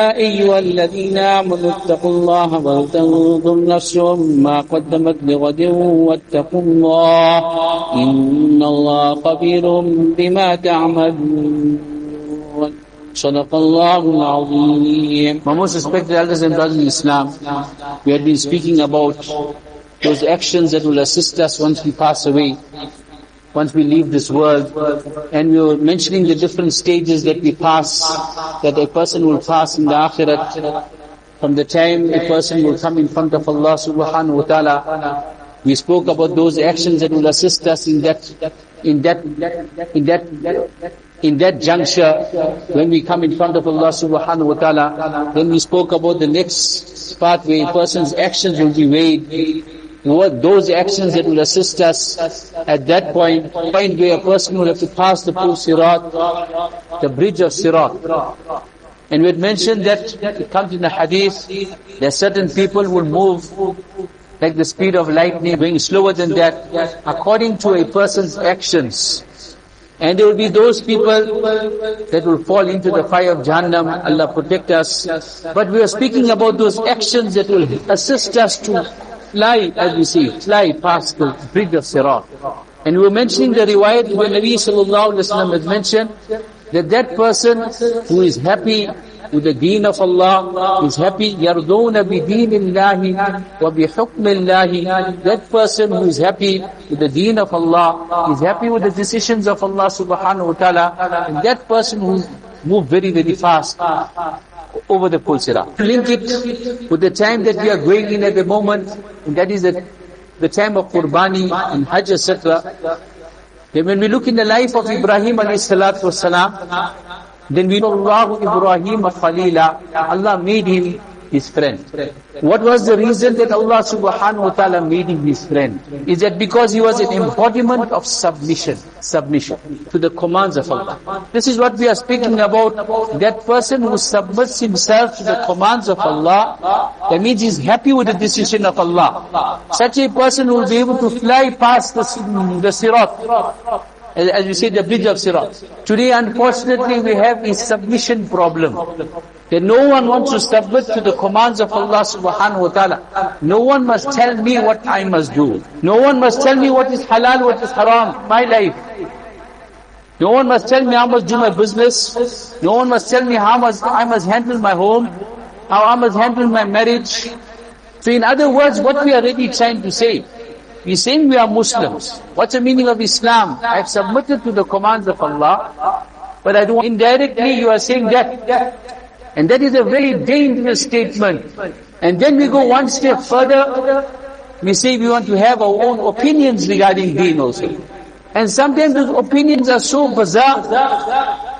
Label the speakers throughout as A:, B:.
A: أيها الذين آمنوا اتقوا الله ولتنظر نفس ما قدمت لغد واتقوا الله إن الله خبير بما تعملون صدق الله العظيم My most respected elders and brothers in Islam, we had been speaking about those actions that will assist us once we pass away, once we leave this world. And we were mentioning the different stages that we pass, that a person will pass in the akhirat. From the time a person will come in front of Allah subhanahu wa ta'ala, we spoke about those actions that will assist us in that, in that, in that, in that juncture, when we come in front of Allah subhanahu wa ta'ala, then we spoke about the next where a person's actions will be weighed. Those actions that will assist us at that point, point where a person will have to pass the pul sirat, the bridge of sirat. And we had mentioned that it comes in the hadith that certain people will move like the speed of lightning, going slower than that, according to a person's actions. And there will be those people that will fall into the fire of Jahannam. Allah protect us. But we are speaking about those actions that will assist us to fly, as we see, fly past the bridge of Sirat. And we were mentioning the riwayat where Nabi sallallahu alayhi wa sallam has mentioned that that person who is happy with the deen of Allah, is happy, يَرْضُونَ بِدِينِ اللَّهِ وَبِحُكْمِ اللَّهِ That person who is happy with the deen of Allah, is happy with the decisions of Allah subhanahu wa ta'ala, and that person who move very, very fast over the pulsira. Link it with the time that we are going in at the moment, and that is the, the time of Qurbani and Hajj, etc. Then when we look in the life of Ibrahim alayhi salatu wasalam, then we know Allah Ibrahim Khalila, Allah made him his friend. What was the reason that Allah subhanahu wa ta'ala made him his friend? Is that because he was an embodiment of submission, submission to the commands of Allah. This is what we are speaking about, that person who submits himself to the commands of Allah, that means he's happy with the decision of Allah. Such a person will be able to fly past the, the sirat, as we say, the bridge of Sirat. Today, unfortunately, we have a submission problem. That no one wants to submit to the commands of Allah subhanahu wa ta'ala. No one must tell me what I must do. No one must tell me what is halal, what is haram, my life. No one must tell me how I must do my business. No one must tell me how must, I must handle my home, how I must handle my marriage. So in other words, what we are really trying to say, we saying we are Muslims. What's the meaning of Islam? I have submitted to the commands of Allah, but I don't. indirectly you are saying that. And that is a very dangerous statement. And then we go one step further, we say we want to have our own opinions regarding deen also. And sometimes those opinions are so bizarre,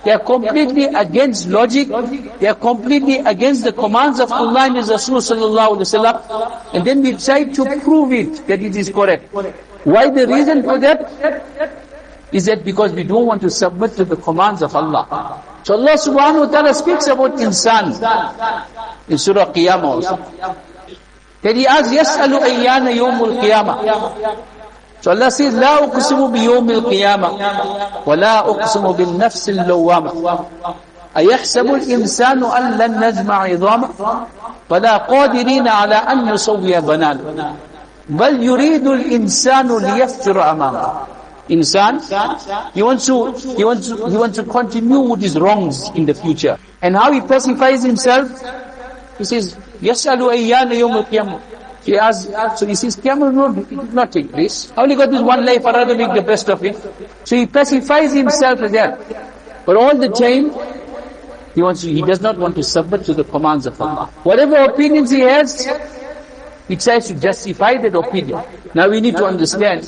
A: they are completely against logic, they are completely against the commands of Allah and His Rasul sallallahu alayhi wa and then we try to prove it, that it is correct. Why the reason for that? Is that because we don't want to submit to the commands of Allah. So Allah subhanahu wa ta'ala speaks about insan in Surah Qiyamah also. That He asks, يَسْأَلُ أَيَّانَ يَوْمُ الْقِيَامَةِ So Allah says, لا أقسم بيوم القيامة ولا أقسم بالنفس اللوامة أيحسب الإنسان أن لن نجمع عظامه فلا قادرين على أن نسوي بنانه بل يريد الإنسان ليفتر أمامه insan he wants to he wants to he wants to continue with his wrongs in the future and how he pacifies himself he says yasalu ayyana yawm al he asks, so he says, Camel no, it did not take place. I only got this one life, I'd rather make the best of it. So he pacifies himself as that. But all the time, he wants to, he does not want to submit to the commands of Allah. Whatever opinions he has, he tries to justify that opinion. Now we need to understand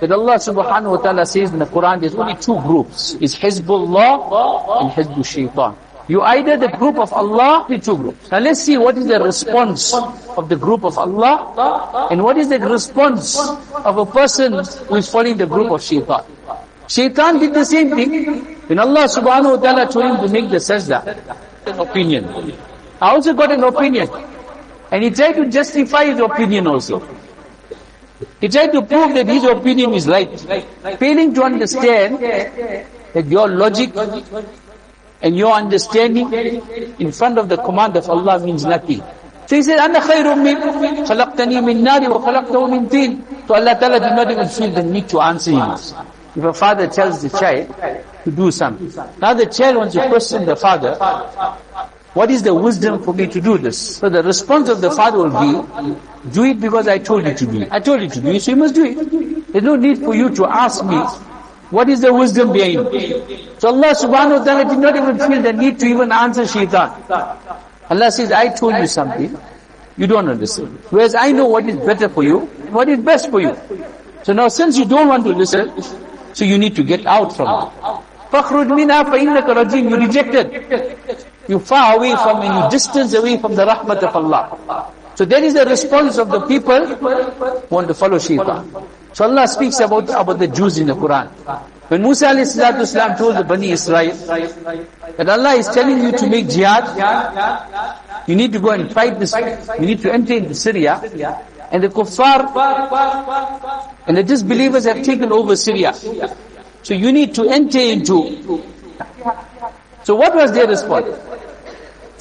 A: that Allah subhanahu wa ta'ala says in the Quran, there's only two groups. It's Hezbollah and Hizbul Shaitan. You either the group of Allah, the two groups. Now let's see what is the response of the group of Allah and what is the response of a person who is following the group of Shaitan. Shaitan did the same thing. When Allah subhanahu wa ta'ala told him to make the sajda, an opinion. I also got an opinion. And he tried to justify his opinion also. He tried to prove that his opinion is right. Failing to understand that your logic And your understanding in front of the command of Allah means nothing. So he said, أَنَا خَيْرٌ مِّنْ خَلَقْتَنِي مِنْ نَارِ وَخَلَقْتَهُ مِنْ طِينٍ So Allah Ta'ala did not even feel the need to answer him. If a father tells the child to do something, now the child wants to question the father, what is the wisdom for me to do this? So the response of the father will be, do it because I told you to do it. I told you to do it, so you must do it. There's no need for you to ask me, what is the wisdom behind it? So Allah subhanahu wa ta'ala did not even feel the need to even answer shaitan. Allah says, I told you something, you don't understand. Whereas I know what is better for you, what is best for you. So now since you don't want to listen, so you need to get out from it. فَخْرُجْ مِنْهَا فَإِنَّكَ رَجِيمٌ You rejected. You far away from and you distance away from the rahmat of Allah. So that is the response of the people who want to follow shaitan. So Allah speaks about, about the Jews in the Quran. When Musa Islam told the Bani Israel that Allah is telling you to make jihad, you need to go and fight this, you need to enter into Syria, and the kuffar and the disbelievers have taken over Syria. So you need to enter into. So what was their response?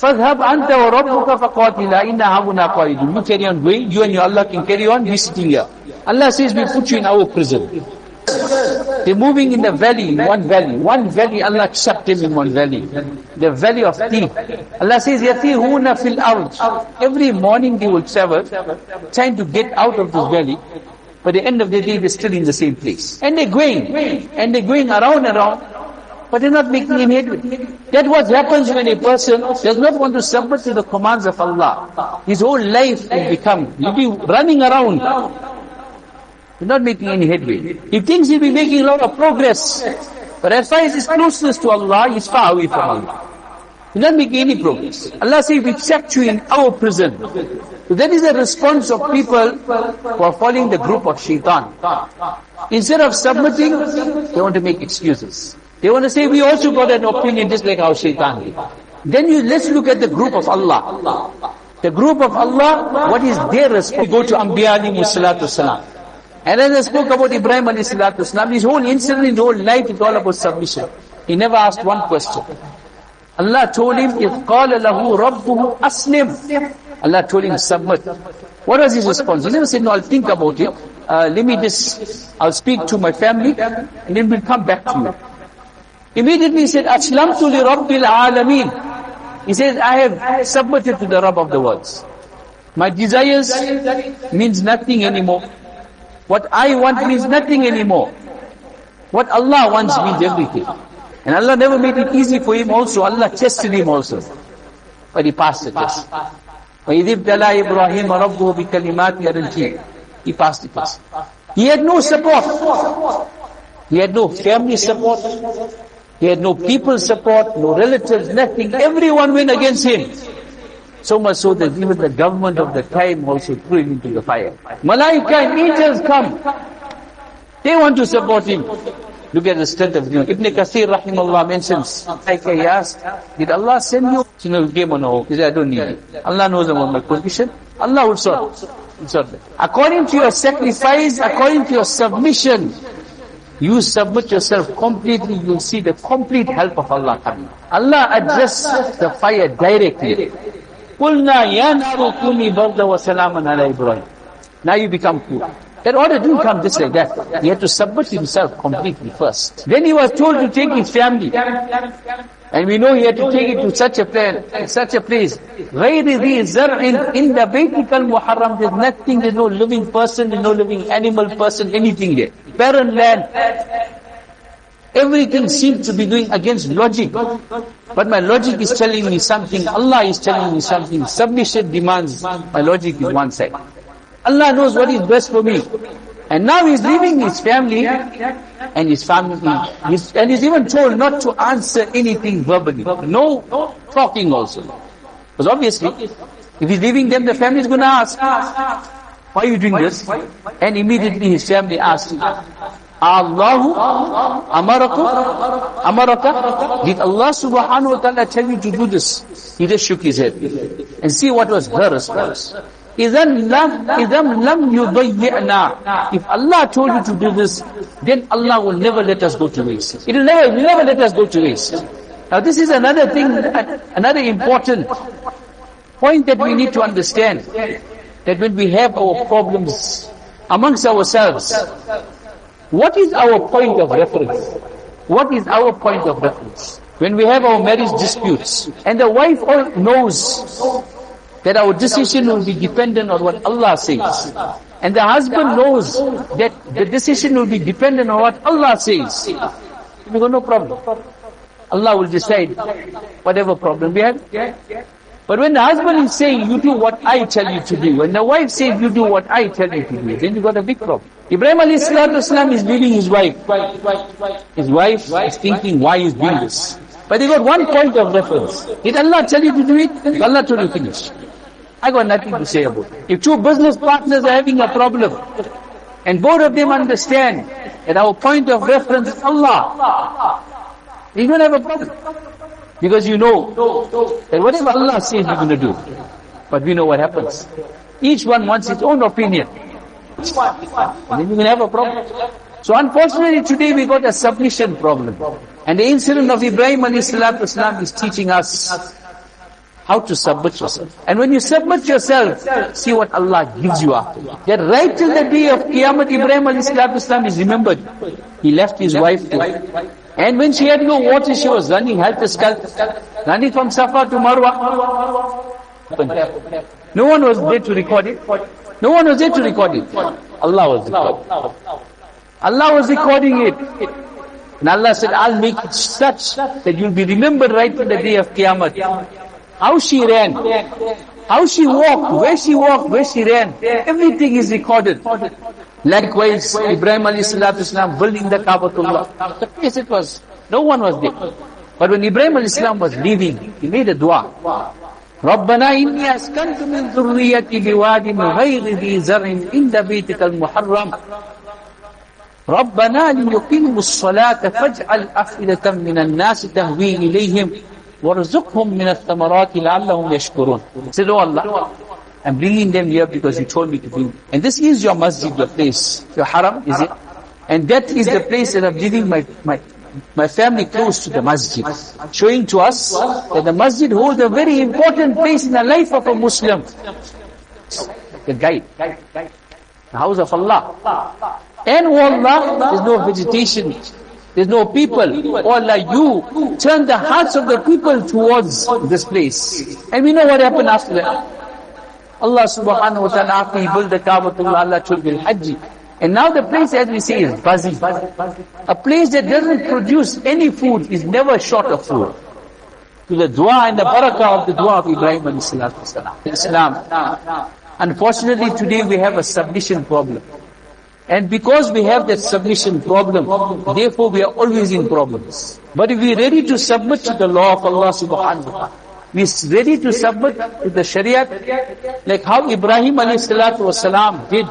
A: فَذْهَبْ أَنْتَ وَرَبُّكَ فَقَاتِلَا إِنَّا هَمُنَا قَائِدٌ You carry on going, you and your Allah can carry on, we sitting here. Allah says we put you in our prison. They're moving in the valley, one valley. One valley, Allah shut them in one valley. The valley of Tih. Allah says, يَثِيهُونَ فِي الْأَرْضِ Every morning they will travel, trying to get out of this valley. but the end of the day, they're still in the same place. And they're going, and they're going around and around but they're not making any headway. That's what happens when a person does not want to submit to the commands of Allah. His whole life will become, he'll be running around. He's not making any headway. He thinks he'll be making a lot of progress. But as far as his closeness to Allah, he's far away from Allah. He's not making any progress. Allah says, we kept you in our prison. So that is the response of people who are following the group of shaitan. Instead of submitting, they want to make excuses. They want to say, we also got an opinion just like how shaitan did. Then you, let's look at the group of Allah. The group of Allah, what is their response? We go to Anbiya alayhi salatu salam. And as I spoke about Ibrahim alayhi salatu salam, his whole incident, his whole life is all about submission. He never asked one question. Allah told him, إِذْ قَالَ لَهُ رَبُّهُ أَسْلِمْ Allah told him, submit. What was his response? He never said, no, I'll think about it. Uh, let me just, I'll speak to my family, and then we'll come back to you. Immediately he said, Ashlamtu li Rabbil Alameen. He says, I have submitted to the Rabb of the worlds. My desires means nothing anymore. What I want means nothing anymore. What Allah wants means everything. And Allah never made it easy for him also. Allah tested him also. But he passed the test. وَإِذِ ابْتَلَى إِبْرَاهِيمَ رَبُّهُ بِكَلِمَاتِ يَرَنْتِينَ He passed the test. He had no support. He had no family support. He had no people support, no relatives, nothing. Everyone went against him. So much so that even the government of the time also threw him into the fire. Malaika and angels come. They want to support him. Look at the strength of. Ibn Kathir rahimahullah mentions, like he asked, did Allah send you? You know, on. He said, I don't need it. Allah knows about my position. Allah will sort. Will sort according to your sacrifice, according to your submission, you submit yourself completely, you'll see the complete help of Allah coming. Allah addressed the fire directly. Now you become cool. That order didn't come just like that. He had to submit himself completely first. Then he was told to take his family. And we know he had to take it to such a place, such a place. Where is the in the Baitikal Muharram? There's nothing, there's no living person, there's no living animal person, anything there. Barren land. Everything seems to be doing against logic. But my logic is telling me something, Allah is telling me something. Submission demands, my logic is one side. Allah knows what is best for me. And now he's leaving his family and his family. He's, and he's even told not to answer anything verbally. No talking also. Because obviously, if he's leaving them, the family is going to ask, why are you doing this? And immediately his family asked, Allahu amarakum amaraka did Allah subhanahu wa ta'ala tell you to do this he just shook his head and see what was her response إِذَنْ لَمْ إِذَنْ لَمْ يُضَيِّعْنَا If Allah told you to do this, then Allah will never let us go to waste. He will never, will never let us go to waste. Now this is another thing, another important point that we need to understand. That when we have our problems amongst ourselves, what is our point of reference? What is our point of reference? When we have our marriage disputes, and the wife knows that our decision will be dependent on what Allah says. And the husband knows that the decision will be dependent on what Allah says. We got no problem. Allah will decide whatever problem we have. But when the husband is saying, you do what I tell you to do, when the wife says, you do what I tell you to do, then you got a big problem. Ibrahim alayhi is leaving his wife. His wife is thinking, why is doing this? But they got one point of reference. Did Allah tell you to do it? Allah told you to finish. I got nothing to say about it. If two business partners are having a problem, and both of them understand that our point of reference is Allah, you don't have a problem. Because you know that whatever Allah says you're going to do. But we know what happens. Each one wants his own opinion. And then you're going to have a problem. So unfortunately today we got a submission problem. And the incident of Ibrahim alayhi salatu is teaching us how to submit yourself. And when you submit yourself, see what Allah gives you after. That right till the day of Qiyamah, Ibrahim Islam is remembered. He left his wife And when she had no water, she was running scalp, running from Safa to Marwa. No one was there to record it. No one was there to record it. Allah was recording. Allah was recording it. And Allah said, I'll make it such that you'll be remembered right till the day of Qiyamah. How she ran, how she walked, where she walked, where she ran. Everything is recorded. Likewise, Ibrahim alayhi building the Kaabatullah. The place it was, no one was there. But when Ibrahim alayhi was leaving, he made a dua. ربنا إني أسكنت من ذريتي بواد غير ذي زرع عند بيتك المحرم ربنا ليقيموا الصلاة فاجعل أفئدة من الناس تهوي إليهم وَرْزُقْهُمْ مِنَ الثَّمَرَاتِ لَعَلَّهُمْ يَشْكُرُونَ Said, Oh Allah, I'm bringing them here because you told me to bring And this is your masjid, your place. Your haram, is it? And that is the place that I'm giving my, my, my family close to the masjid. Showing to us that the masjid holds a very important place in the life of a Muslim. The guide. The house of Allah. And Allah, there's no vegetation. There's no people. Allah, you turn the hearts of the people towards this place. And we know what happened after that. Allah subhanahu wa ta'ala, after he built the Kaabatullah, Allah told Bil Hajj. And now the place, as we see is buzzing. A place that doesn't produce any food is never short of food. To the dua and the barakah of the dua of Ibrahim salatu Islam. Unfortunately, today we have a submission problem. And because we have that submission problem, therefore we are always in problems. But if we are ready to submit to the law of Allah subhanahu wa ta'ala, are ready to submit to the Sharia, like how Ibrahim wasalam did,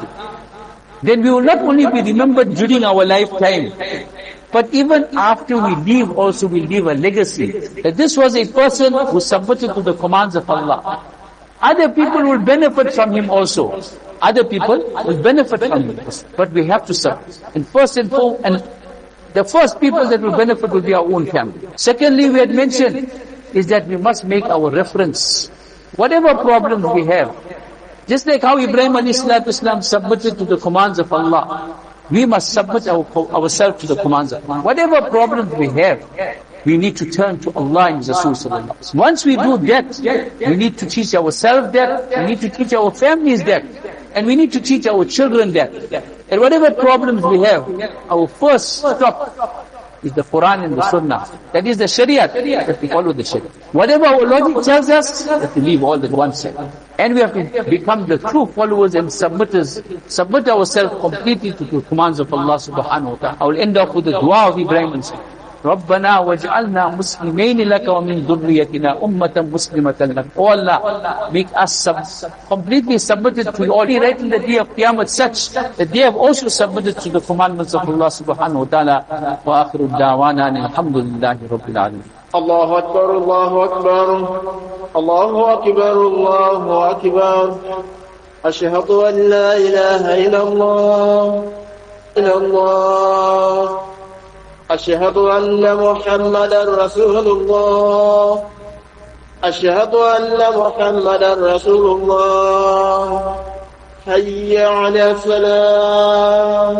A: then we will not only be remembered during our lifetime, but even after we leave also we leave a legacy. That this was a person who submitted to the commands of Allah. Other people will benefit from him also. Other people will benefit from him. But we have to serve. And first and foremost, and the first people that will benefit will be our own family. Secondly, we had mentioned is that we must make our reference. Whatever problems we have, just like how Ibrahim Islam submitted to the commands of Allah, we must submit our, ourselves to the commands of Allah. Whatever problems we have, we need to turn to Allah and Rasul Once we do that, we need to teach ourselves that, we need to teach our families that, and we need to teach our children that. And whatever problems we have, our first stop is the Quran and the Sunnah. That is the Sharia, that we follow the Sharia. Whatever our logic tells us, that we leave all that one side. And we have to become the true followers and submitters, submit ourselves completely to the commands of Allah subhanahu wa ta'ala. I will end up with the dua of Ibrahim and ربنا واجعلنا مسلمين لك ومن ذريتنا أمة مسلمة لك Oh Allah, make us sub completely submitted to you already right in the day of Qiyamah such that they have also submitted to the commandments of Allah subhanahu wa ta'ala وآخر الدعوانا الحمد لله رب العالمين
B: الله أكبر الله أكبر الله أكبر الله أكبر أشهد أن لا إله إلا الله إلا الله أشهد أن محمدا رسول الله. أشهد أن محمدا رسول الله. حي على الصلاة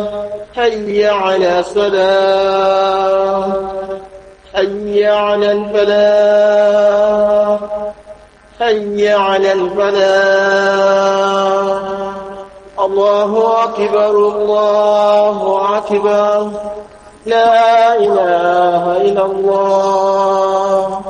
B: حي على الصلاة حي على الفلاح. حي على الفلاح. الله أكبر الله أكبر. لا إله إلا الله.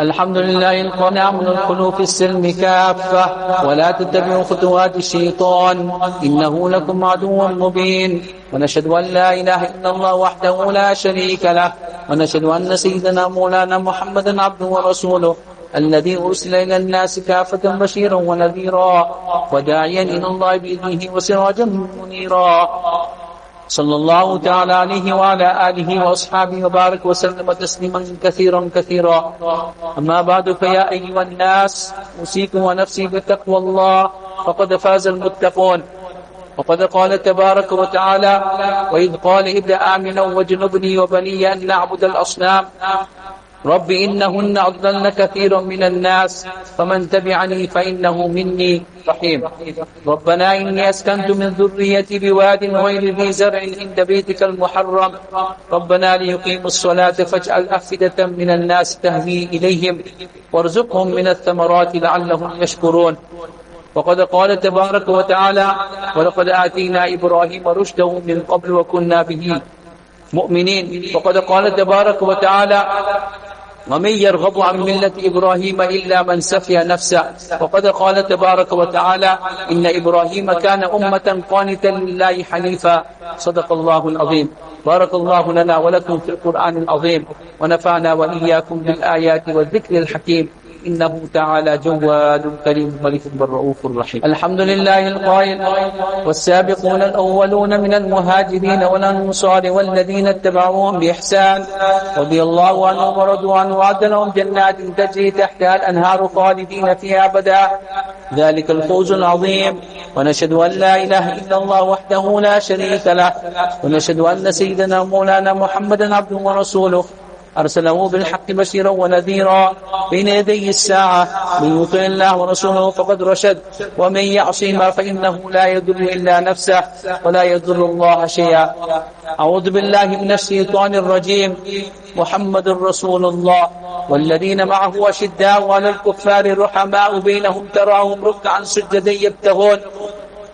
A: الحمد لله القانع من الخلوف في السلم كافة ولا تتبعوا خطوات الشيطان. إنه لكم عدو مبين. ونشهد أن لا إله إلا الله وحده لا شريك له. ونشهد أن سيدنا مولانا محمدا عبده ورسوله الذي أرسل إلى الناس كافة بشيرا ونذيرا وداعيا إلى الله بإذنه وسراجا منيرا. صلى الله تعالى عليه وعلى آله وأصحابه وبارك وسلم تسليما كثيرا كثيرا. أما بعد فيا أيها الناس أوصيكم ونفسي بتقوى الله فقد فاز المتقون. وقد قال تبارك وتعالى وإذ قال ابن آمنا وجنبني وبني أن نعبد الأصنام رب إنهن أضللن كثيرا من الناس فمن تبعني فإنه مني رحيم. ربنا إني أسكنت من ذريتي بواد غير ذي زرع عند بيتك المحرم. ربنا ليقيموا الصلاة فاجعل أفئدة من الناس تهوي إليهم وارزقهم من الثمرات لعلهم يشكرون. وقد قال تبارك وتعالى ولقد آتينا إبراهيم رشده من قبل وكنا به مؤمنين. وقد قال تبارك وتعالى ومن يرغب عن ملة إبراهيم إلا من سفي نفسه. وقد قال تبارك وتعالى إن إبراهيم كان أمة قانتا لله حنيفا. صدق الله العظيم. بارك الله لنا ولكم في القرآن العظيم. ونفعنا وإياكم بالآيات والذكر الحكيم. إنه تعالى جواد كريم ملك بالرؤوف الرحيم الحمد لله القائل والسابقون الأولون من المهاجرين والأنصار والذين اتبعوهم بإحسان. رضي الله عنهم ورضوا عنه وعد لهم جنات تجري تحتها الأنهار خالدين فيها أبدا. ذلك الفوز العظيم. ونشهد أن لا إله إلا الله وحده لا شريك له. ونشهد أن سيدنا مولانا محمدا عبده ورسوله. أرسله بالحق بشيرا ونذيرا بين يدي الساعة من يطع الله ورسوله فقد رشد ومن يعصيهما فإنه لا يضر إلا نفسه ولا يضر الله شيئا. أعوذ بالله من الشيطان الرجيم. محمد رسول الله. والذين معه أشداء على الكفار رحماء بينهم تراهم ركعا سجدا يبتغون.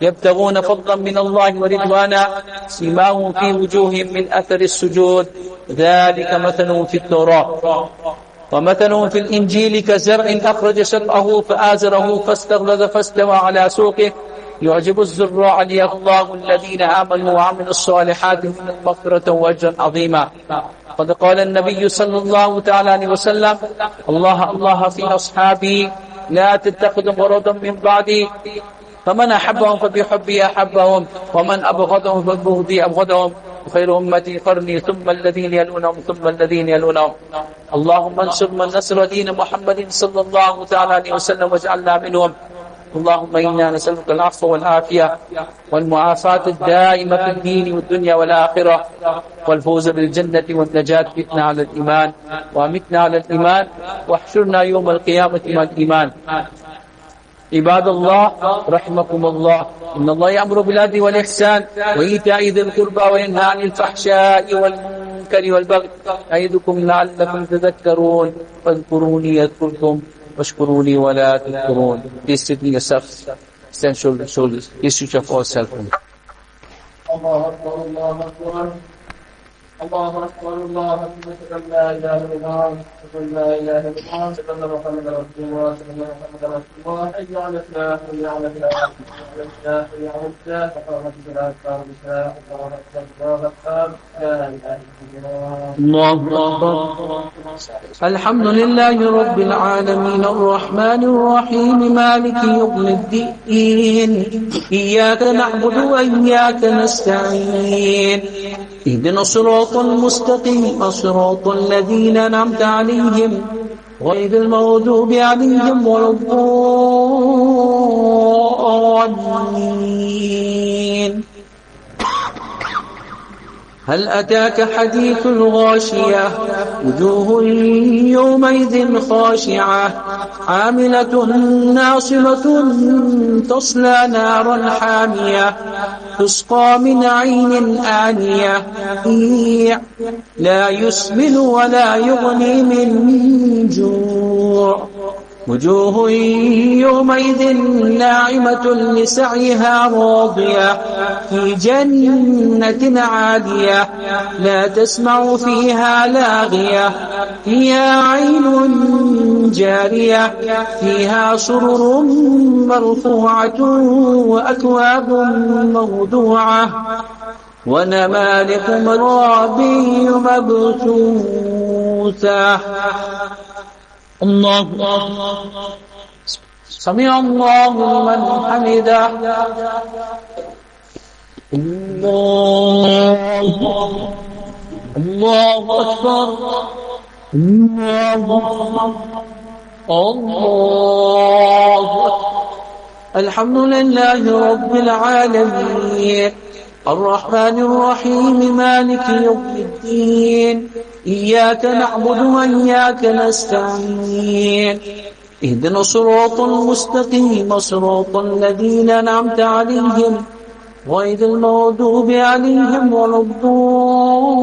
A: يبتغون فضلا من الله ورضوانا سيماهم في وجوههم من أثر السجود. ذلك مثل في التوراة. ومثل في الإنجيل كزرع أخرج شطأه فآزره فاستغلظ فاستوى على سوقه. يعجب الزراع ليغضاه الذين آمنوا وعملوا الصالحات من المغفرة وأجرا عظيما. قد قال النبي صلى الله تعالى عليه وسلم الله الله في أصحابي لا تتخذوا مرضا من بعدي. فمن أحبهم فبحبي أحبهم ومن أبغضهم فبغضي أبغضهم. خير أمتي قرني ثم الذين يلونهم ثم الذين يلونهم. اللهم انصر من نصر دين محمد صلى الله تعالى عليه وسلم واجعلنا منهم. اللهم إنا نسألك العفو والعافية والمعافاة الدائمة في الدين والدنيا والآخرة. والفوز بالجنة والنجاة. بتنا على الإيمان وأمتنا على الإيمان. واحشرنا يوم القيامة مع الإيمان. عباد الله رحمكم الله. إن الله يأمر بالعدل والإحسان وإيتاء ذي القربى وينهى عن الفحشاء والمنكر والبغي. أعظكم لعلكم تذكرون. فاذكروني يذكركم واشكروا لي ولا تذكرون. Please sit yourself, stand shoulder to shoulder. Please switch off all cell phones.
B: الله أكبر الله أكبر الله أكبر الله أكبر أشهد أن لا إله إلا الله أشهد أن لا إله إلا الله أشهد أن محمدا رسول الله أشهد أن محمدا رسول الله حي على الفلاح حي على الفلاح حي على الفلاح حي على الفلاح فقامت الصلاة قامت الصلاة الله أكبر الله أكبر لا إله إلا الله.
A: الله أكبر. الحمد لله رب العالمين الرحمن الرحيم مالك يوم الدين إياك نعبد وإياك نستعين. اهدنا الصراط المستقيم صراط الذين أنعمت عليهم غير المغضوب عليهم ولا الضالين. هل أتاك حديث الغاشية؟ وجوه يومئذ خاشعة. عاملة ناصبة تصلى نارا حامية. تسقى من عين آنية. لا يسمن ولا يغني من جوع. وجوه يومئذ ناعمة لسعيها راضية في جنة عالية لا تسمع فيها لاغية فيها عين جارية فيها سرر مرفوعة وأكواب موضوعة. ونمالك مرابي مبثوثة. الله. سمع الله من حمده. الله الله أكبر. الله الله الحمد لله رب العالمين. الرحمن الرحيم مالك يوم الدين إياك نعبد وإياك نستعين. اهدنا الصراط المستقيم صراط الذين أنعمت عليهم غير المغضوب عليهم ولا الضالين.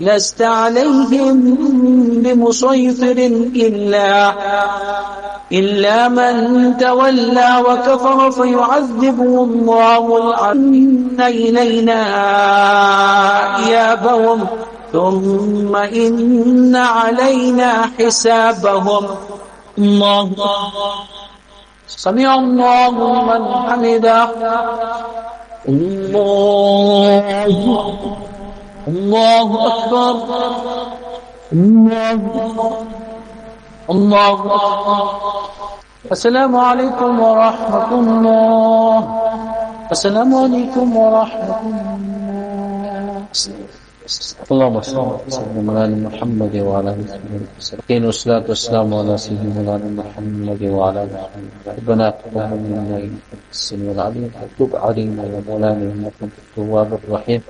A: لست عليهم بمسيطر إلا إلا من تولى وكفر فيعذبه الله العن إلينا إيابهم ثم إن علينا حسابهم. الله. سمع الله من حمده. الله. الله أكبر. الله الله أكبر. السلام عليكم ورحمة الله. السلام عليكم ورحمة الله. اللهم صل وسلم على محمد وعلى اله وصحبه والصلاة والسلام على سيدنا محمد وعلى اله ربنا تقبل منا إنك السميع العليم. وتب علينا يا مولانا إنك التواب الرحيم.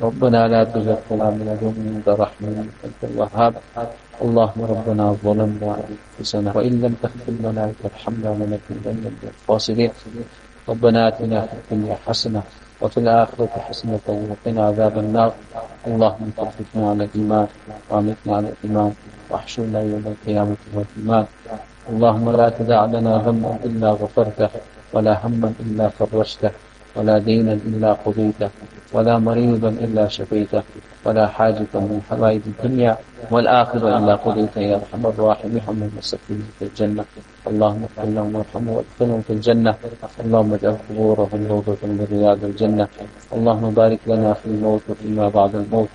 A: ربنا لا تزغ قلوبنا من لدنك رحمه انت الوهاب اللهم ربنا ظلمنا أنفسنا وإن لم تغفر لنا وترحمنا لنكونن من الخاسرين. ربنا آتنا في الدنيا حسنة وفي الآخرة حسنة وقنا عذاب النار. اللهم ثبتنا على الإيمان وأمتنا على الإيمان واحشرنا يوم القيامة والإيمان. اللهم لا تدع لنا ذنبا إلا غفرته ولا هما إلا فرجته. ولا دينا إلا قضيته ولا مريضا إلا شفيته ولا حاجة من حوائج الدنيا والآخرة إلا قضيت يا أرحم الراحمين محمد وسكنهم في الجنة. اللهم اغفر لهم وارحمهم وادخلهم في الجنة. اللهم اجعل قبورهم روضة من رياض الجنة. اللهم بارك لنا في الموت وفيما بعد الموت.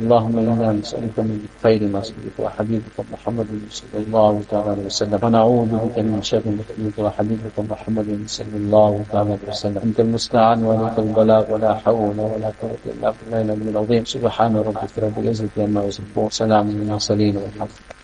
A: اللهم إنا نسألك من خير ما سألك وحبيبك محمد صلى الله عليه وسلم. ونعوذ بك من شر نبيك وحبيبك محمد صلى الله عليه وسلم. أنت المستعان ولك البلاغ ولا حول ولا قوة إلا بالله العظيم. سبحان ربك رب العزة عما يصفون. سلام على المرسلين والحمد